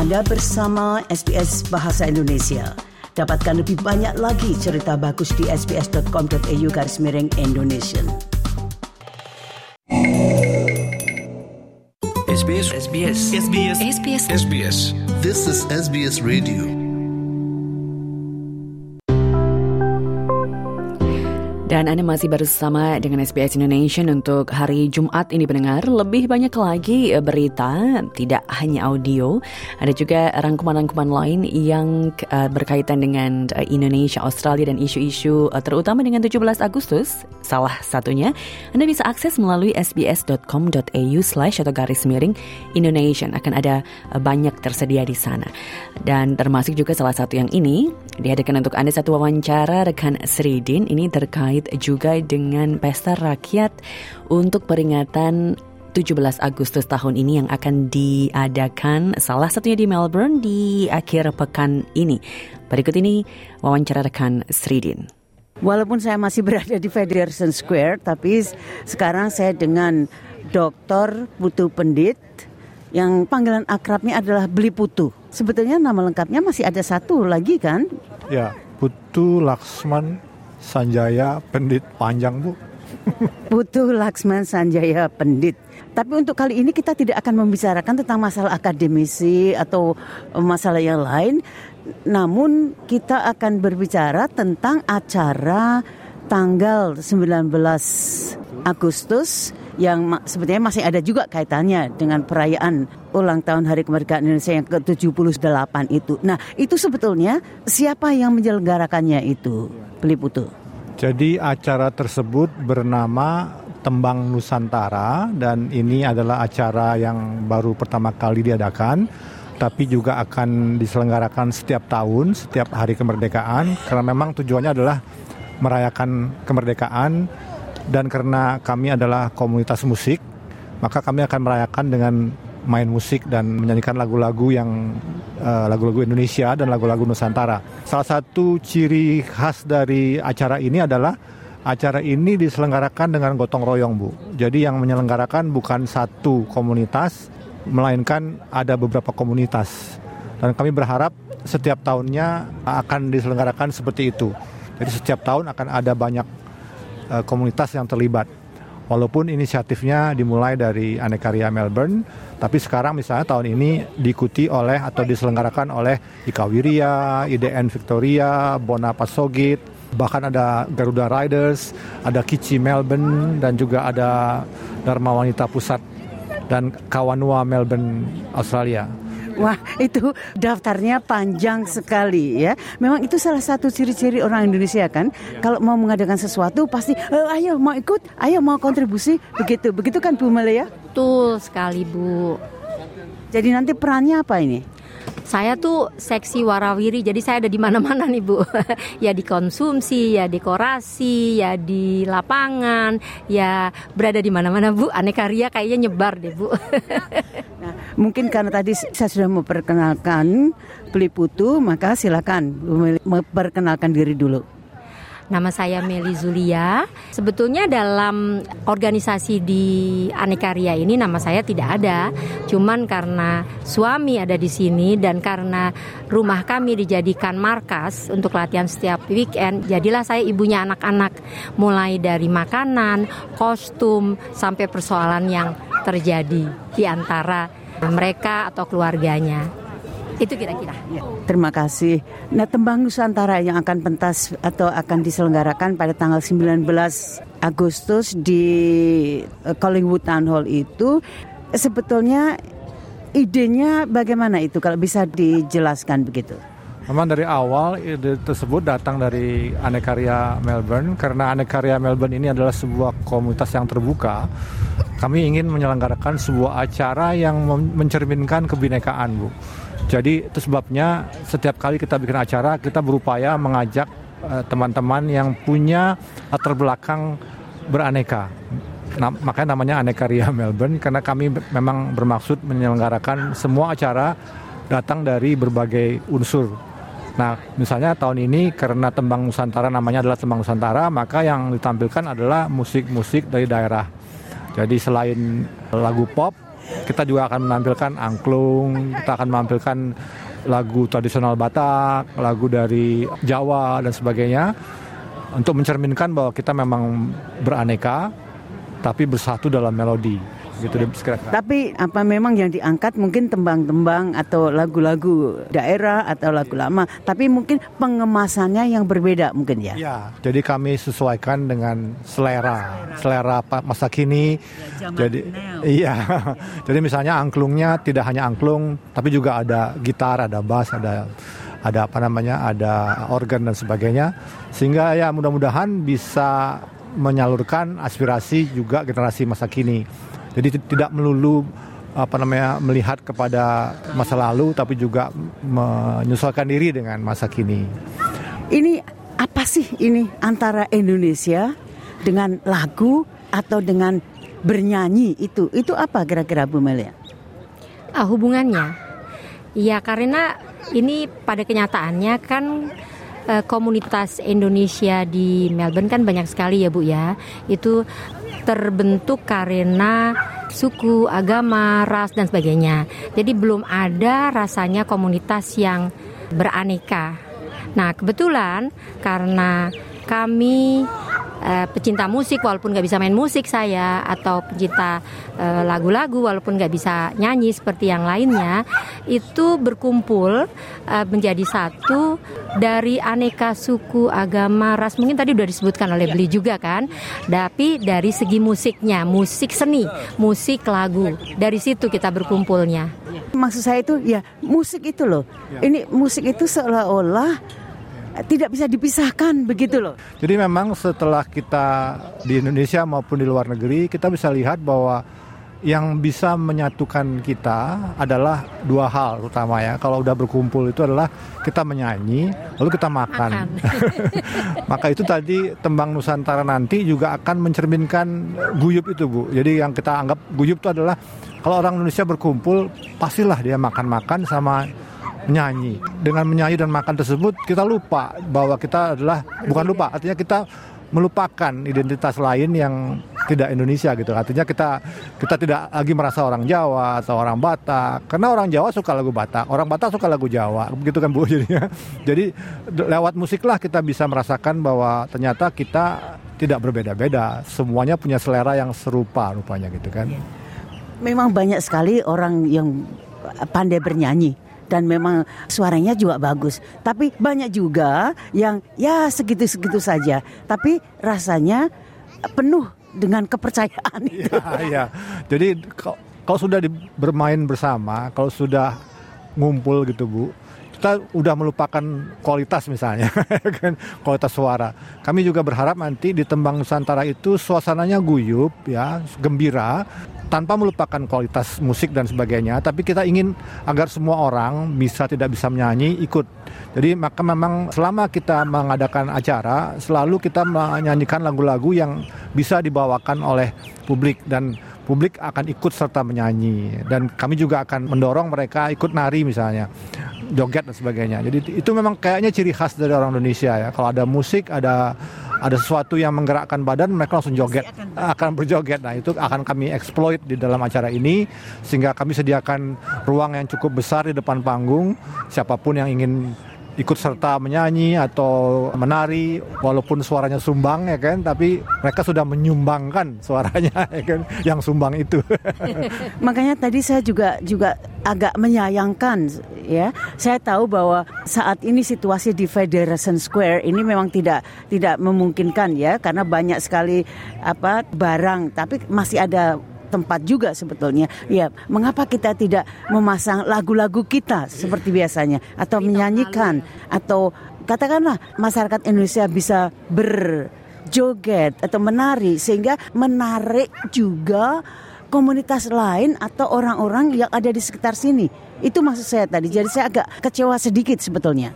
Anda bersama SBS Bahasa Indonesia. Dapatkan lebih banyak lagi cerita bagus di sbs.com.au garis miring Indonesia. SBS SBS SBS SBS SBS This is SBS Radio. Dan Anda masih bersama dengan SBS Indonesia untuk hari Jumat ini pendengar. Lebih banyak lagi eh, berita, tidak hanya audio. Ada juga rangkuman-rangkuman lain yang uh, berkaitan dengan uh, Indonesia, Australia dan isu-isu terutama dengan 17 Agustus. Salah satunya, Anda bisa akses melalui sbs.com.au slash atau garis miring Indonesia. Akan ada banyak tersedia di sana. Dan termasuk juga salah satu yang ini, dihadirkan untuk Anda satu wawancara rekan Sridin. Ini terkait juga dengan pesta rakyat untuk peringatan 17 Agustus tahun ini yang akan diadakan salah satunya di Melbourne di akhir pekan ini. Berikut ini wawancara rekan Sridin. Walaupun saya masih berada di Federation Square, tapi sekarang saya dengan Dr. Putu Pendit yang panggilan akrabnya adalah Beli Putu. Sebetulnya nama lengkapnya masih ada satu lagi kan? Ya, Putu Laksman Sanjaya Pendit panjang Bu. Putu Laksman Sanjaya Pendit. Tapi untuk kali ini kita tidak akan membicarakan tentang masalah akademisi atau masalah yang lain. Namun kita akan berbicara tentang acara tanggal 19 Agustus yang sebetulnya masih ada juga kaitannya dengan perayaan ulang tahun Hari Kemerdekaan Indonesia yang ke-78 itu. Nah, itu sebetulnya siapa yang menyelenggarakannya itu, Beli Putu? Jadi acara tersebut bernama Tembang Nusantara dan ini adalah acara yang baru pertama kali diadakan tapi juga akan diselenggarakan setiap tahun, setiap hari kemerdekaan karena memang tujuannya adalah merayakan kemerdekaan dan karena kami adalah komunitas musik, maka kami akan merayakan dengan main musik dan menyanyikan lagu-lagu yang lagu-lagu uh, Indonesia dan lagu-lagu Nusantara. Salah satu ciri khas dari acara ini adalah acara ini diselenggarakan dengan gotong royong, Bu. Jadi yang menyelenggarakan bukan satu komunitas, melainkan ada beberapa komunitas. Dan kami berharap setiap tahunnya akan diselenggarakan seperti itu. Jadi setiap tahun akan ada banyak uh, komunitas yang terlibat. Walaupun inisiatifnya dimulai dari Anekarya Melbourne, tapi sekarang misalnya tahun ini diikuti oleh atau diselenggarakan oleh Ika Wirya, IDN Victoria, Bona Pasogit, bahkan ada Garuda Riders, ada Kici Melbourne, dan juga ada Dharma Wanita Pusat dan Kawanua Melbourne, Australia. Wah, itu daftarnya panjang sekali ya. Memang itu salah satu ciri-ciri orang Indonesia kan. Kalau mau mengadakan sesuatu pasti, e, ayo mau ikut, ayo mau kontribusi, begitu. Begitu kan Bu Malaya? Betul sekali Bu. Jadi nanti perannya apa ini? Saya tuh seksi warawiri, jadi saya ada di mana-mana nih Bu. ya di konsumsi, ya dekorasi, ya di lapangan, ya berada di mana-mana Bu. Aneka ria kayaknya nyebar deh Bu. mungkin karena tadi saya sudah memperkenalkan Beli Putu, maka silakan memperkenalkan diri dulu. Nama saya Meli Zulia. Sebetulnya dalam organisasi di Anekaria ini nama saya tidak ada. Cuman karena suami ada di sini dan karena rumah kami dijadikan markas untuk latihan setiap weekend, jadilah saya ibunya anak-anak. Mulai dari makanan, kostum, sampai persoalan yang terjadi di antara mereka atau keluarganya. Itu kira-kira. Ya, terima kasih. Nah, tembang Nusantara yang akan pentas atau akan diselenggarakan pada tanggal 19 Agustus di eh, Collingwood Town Hall itu sebetulnya idenya bagaimana itu kalau bisa dijelaskan begitu? Memang dari awal ide tersebut datang dari Anekarya Melbourne karena Anekarya Melbourne ini adalah sebuah komunitas yang terbuka. Kami ingin menyelenggarakan sebuah acara yang mencerminkan kebinekaan, Bu. Jadi itu sebabnya setiap kali kita bikin acara kita berupaya mengajak teman-teman uh, yang punya latar belakang beraneka. Nah, makanya namanya Aneka Ria Melbourne karena kami memang bermaksud menyelenggarakan semua acara datang dari berbagai unsur. Nah, misalnya tahun ini karena tembang Nusantara namanya adalah tembang Nusantara, maka yang ditampilkan adalah musik-musik dari daerah. Jadi selain lagu pop, Kita juga akan menampilkan angklung, kita akan menampilkan lagu tradisional Batak, lagu dari Jawa dan sebagainya untuk mencerminkan bahwa kita memang beraneka tapi bersatu dalam melodi gitu kira-kira. Tapi apa memang yang diangkat mungkin tembang-tembang atau lagu-lagu daerah atau lagu lama, tapi mungkin pengemasannya yang berbeda mungkin ya. Ya, jadi kami sesuaikan dengan selera, selera masa kini. Jadi iya. Jadi misalnya angklungnya tidak hanya angklung, tapi juga ada gitar, ada bass, ada ada apa namanya, ada organ dan sebagainya. Sehingga ya mudah-mudahan bisa menyalurkan aspirasi juga generasi masa kini. Jadi tidak melulu apa namanya melihat kepada masa lalu tapi juga menyesuaikan diri dengan masa kini. Ini apa sih ini antara Indonesia dengan lagu atau dengan bernyanyi itu? Itu apa kira-kira Bu Melia? Ah, hubungannya? Ya karena ini pada kenyataannya kan eh, komunitas Indonesia di Melbourne kan banyak sekali ya Bu ya. Itu terbentuk karena suku, agama, ras dan sebagainya. Jadi belum ada rasanya komunitas yang beraneka. Nah kebetulan karena kami uh, pecinta musik walaupun nggak bisa main musik saya atau pecinta uh, lagu-lagu walaupun nggak bisa nyanyi seperti yang lainnya itu berkumpul uh, menjadi satu dari aneka suku agama ras. Mungkin tadi sudah disebutkan oleh beli juga kan? Tapi dari segi musiknya musik seni musik lagu. Dari situ kita berkumpulnya. Maksud saya itu ya musik itu loh. Ini musik itu seolah-olah tidak bisa dipisahkan begitu loh. Jadi memang setelah kita di Indonesia maupun di luar negeri kita bisa lihat bahwa yang bisa menyatukan kita adalah dua hal utama ya. Kalau udah berkumpul itu adalah kita menyanyi, lalu kita makan. makan. Maka itu tadi tembang Nusantara nanti juga akan mencerminkan guyup itu bu. Jadi yang kita anggap guyup itu adalah kalau orang Indonesia berkumpul pastilah dia makan-makan sama menyanyi. Dengan menyanyi dan makan tersebut kita lupa bahwa kita adalah bukan lupa, artinya kita melupakan identitas lain yang tidak Indonesia gitu. Artinya kita kita tidak lagi merasa orang Jawa atau orang Batak. Karena orang Jawa suka lagu Batak, orang Batak suka lagu Jawa. Begitu kan Bu jadinya. Jadi lewat musiklah kita bisa merasakan bahwa ternyata kita tidak berbeda-beda. Semuanya punya selera yang serupa rupanya gitu kan. Memang banyak sekali orang yang pandai bernyanyi dan memang suaranya juga bagus. Tapi banyak juga yang ya segitu-segitu saja, tapi rasanya penuh dengan kepercayaan itu. Iya, iya. Jadi kalau sudah bermain bersama, kalau sudah ngumpul gitu Bu, kita udah melupakan kualitas misalnya kan kualitas suara. Kami juga berharap nanti di Tembang Nusantara itu suasananya guyup ya, gembira tanpa melupakan kualitas musik dan sebagainya, tapi kita ingin agar semua orang bisa tidak bisa menyanyi ikut. Jadi maka memang selama kita mengadakan acara, selalu kita menyanyikan lagu-lagu yang bisa dibawakan oleh publik dan publik akan ikut serta menyanyi dan kami juga akan mendorong mereka ikut nari misalnya joget dan sebagainya. Jadi itu memang kayaknya ciri khas dari orang Indonesia ya. Kalau ada musik, ada ada sesuatu yang menggerakkan badan mereka langsung joget akan berjoget nah itu akan kami exploit di dalam acara ini sehingga kami sediakan ruang yang cukup besar di depan panggung siapa pun yang ingin ikut serta menyanyi atau menari walaupun suaranya sumbang ya kan? Tapi mereka sudah menyumbangkan suaranya ya kan? Yang sumbang itu. Makanya tadi saya juga juga agak menyayangkan ya. Saya tahu bahwa saat ini situasi di Federation Square ini memang tidak tidak memungkinkan ya. Karena banyak sekali apa barang. Tapi masih ada tempat juga sebetulnya. Ya, mengapa kita tidak memasang lagu-lagu kita seperti biasanya atau menyanyikan atau katakanlah masyarakat Indonesia bisa berjoget atau menari sehingga menarik juga komunitas lain atau orang-orang yang ada di sekitar sini. Itu maksud saya tadi. Jadi saya agak kecewa sedikit sebetulnya.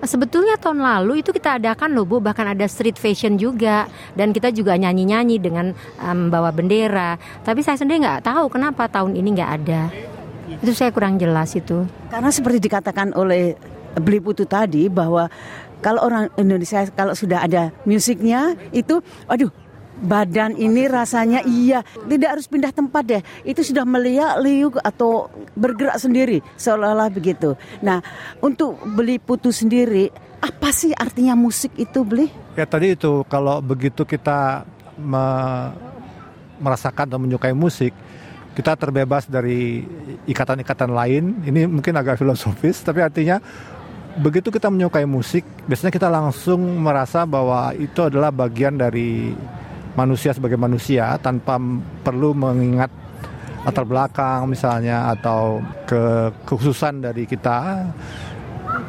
Sebetulnya tahun lalu itu kita adakan loh Bu, bahkan ada street fashion juga dan kita juga nyanyi-nyanyi dengan um, bawa bendera. Tapi saya sendiri nggak tahu kenapa tahun ini nggak ada. Itu saya kurang jelas itu. Karena seperti dikatakan oleh Beli Putu tadi bahwa kalau orang Indonesia kalau sudah ada musiknya itu, aduh badan ini rasanya iya. Tidak harus pindah tempat deh. Itu sudah meliak liuk atau bergerak sendiri. Seolah-olah begitu. Nah untuk beli putu sendiri apa sih artinya musik itu beli? Ya tadi itu kalau begitu kita me- merasakan atau menyukai musik, kita terbebas dari ikatan-ikatan lain. Ini mungkin agak filosofis, tapi artinya begitu kita menyukai musik, biasanya kita langsung merasa bahwa itu adalah bagian dari manusia sebagai manusia tanpa perlu mengingat latar belakang misalnya atau ke kekhususan dari kita.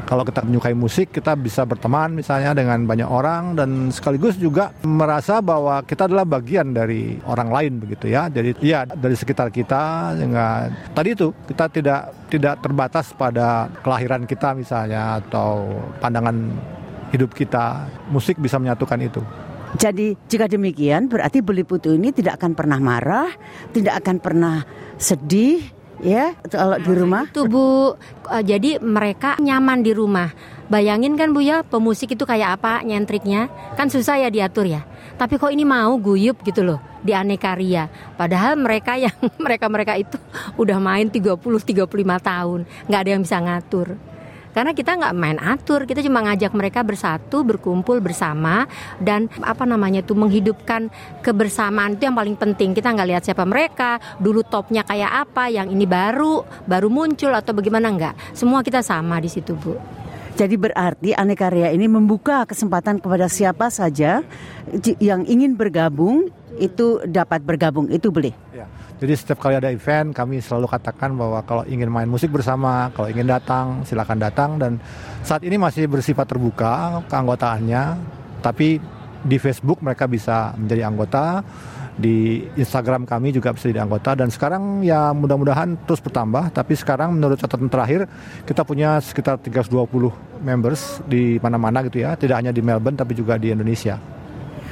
Kalau kita menyukai musik kita bisa berteman misalnya dengan banyak orang dan sekaligus juga merasa bahwa kita adalah bagian dari orang lain begitu ya. Jadi ya dari sekitar kita dengan tadi itu kita tidak tidak terbatas pada kelahiran kita misalnya atau pandangan hidup kita. Musik bisa menyatukan itu Jadi jika demikian berarti beli putu ini tidak akan pernah marah, tidak akan pernah sedih ya kalau di rumah. Itu Bu, Eh, jadi mereka nyaman di rumah. Bayangin kan Bu ya, pemusik itu kayak apa nyentriknya? Kan susah ya diatur ya. Tapi kok ini mau guyup gitu loh di aneka ria. Padahal mereka yang mereka-mereka itu udah main 30 35 tahun, nggak ada yang bisa ngatur. Karena kita nggak main atur, kita cuma ngajak mereka bersatu, berkumpul bersama dan apa namanya tuh menghidupkan kebersamaan itu yang paling penting. Kita nggak lihat siapa mereka, dulu topnya kayak apa, yang ini baru, baru muncul atau bagaimana nggak. Semua kita sama di situ bu. Jadi berarti Aneka Ria ini membuka kesempatan kepada siapa saja yang ingin bergabung itu dapat bergabung itu beli. Ya. Jadi setiap kali ada event kami selalu katakan bahwa kalau ingin main musik bersama, kalau ingin datang silakan datang. Dan saat ini masih bersifat terbuka keanggotaannya, tapi di Facebook mereka bisa menjadi anggota, di Instagram kami juga bisa jadi anggota. Dan sekarang ya mudah-mudahan terus bertambah. Tapi sekarang menurut catatan terakhir kita punya sekitar 320 members di mana-mana gitu ya, tidak hanya di Melbourne tapi juga di Indonesia.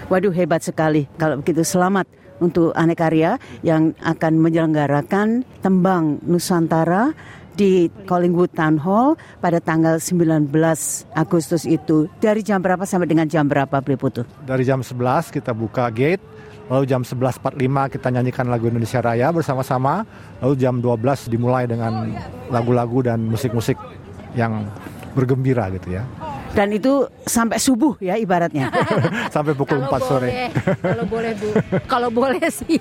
Waduh hebat sekali. Kalau begitu selamat untuk Aneka Ria yang akan menyelenggarakan tembang Nusantara di Collingwood Town Hall pada tanggal 19 Agustus itu. Dari jam berapa sampai dengan jam berapa beli putu? dari jam 11 kita buka gate lalu jam 11.45 kita nyanyikan lagu Indonesia Raya bersama-sama lalu jam 12 dimulai dengan lagu-lagu dan musik-musik yang bergembira gitu ya Dan itu sampai subuh ya ibaratnya. sampai pukul 4 sore boleh, kalau boleh bu, kalau boleh sih.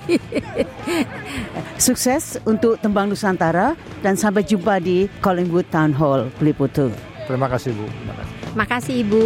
Sukses untuk Tembang Nusantara dan sampai jumpa di Collingwood Town Hall beli putu. terima kasih Bu Terima kasih. Makasih ibu.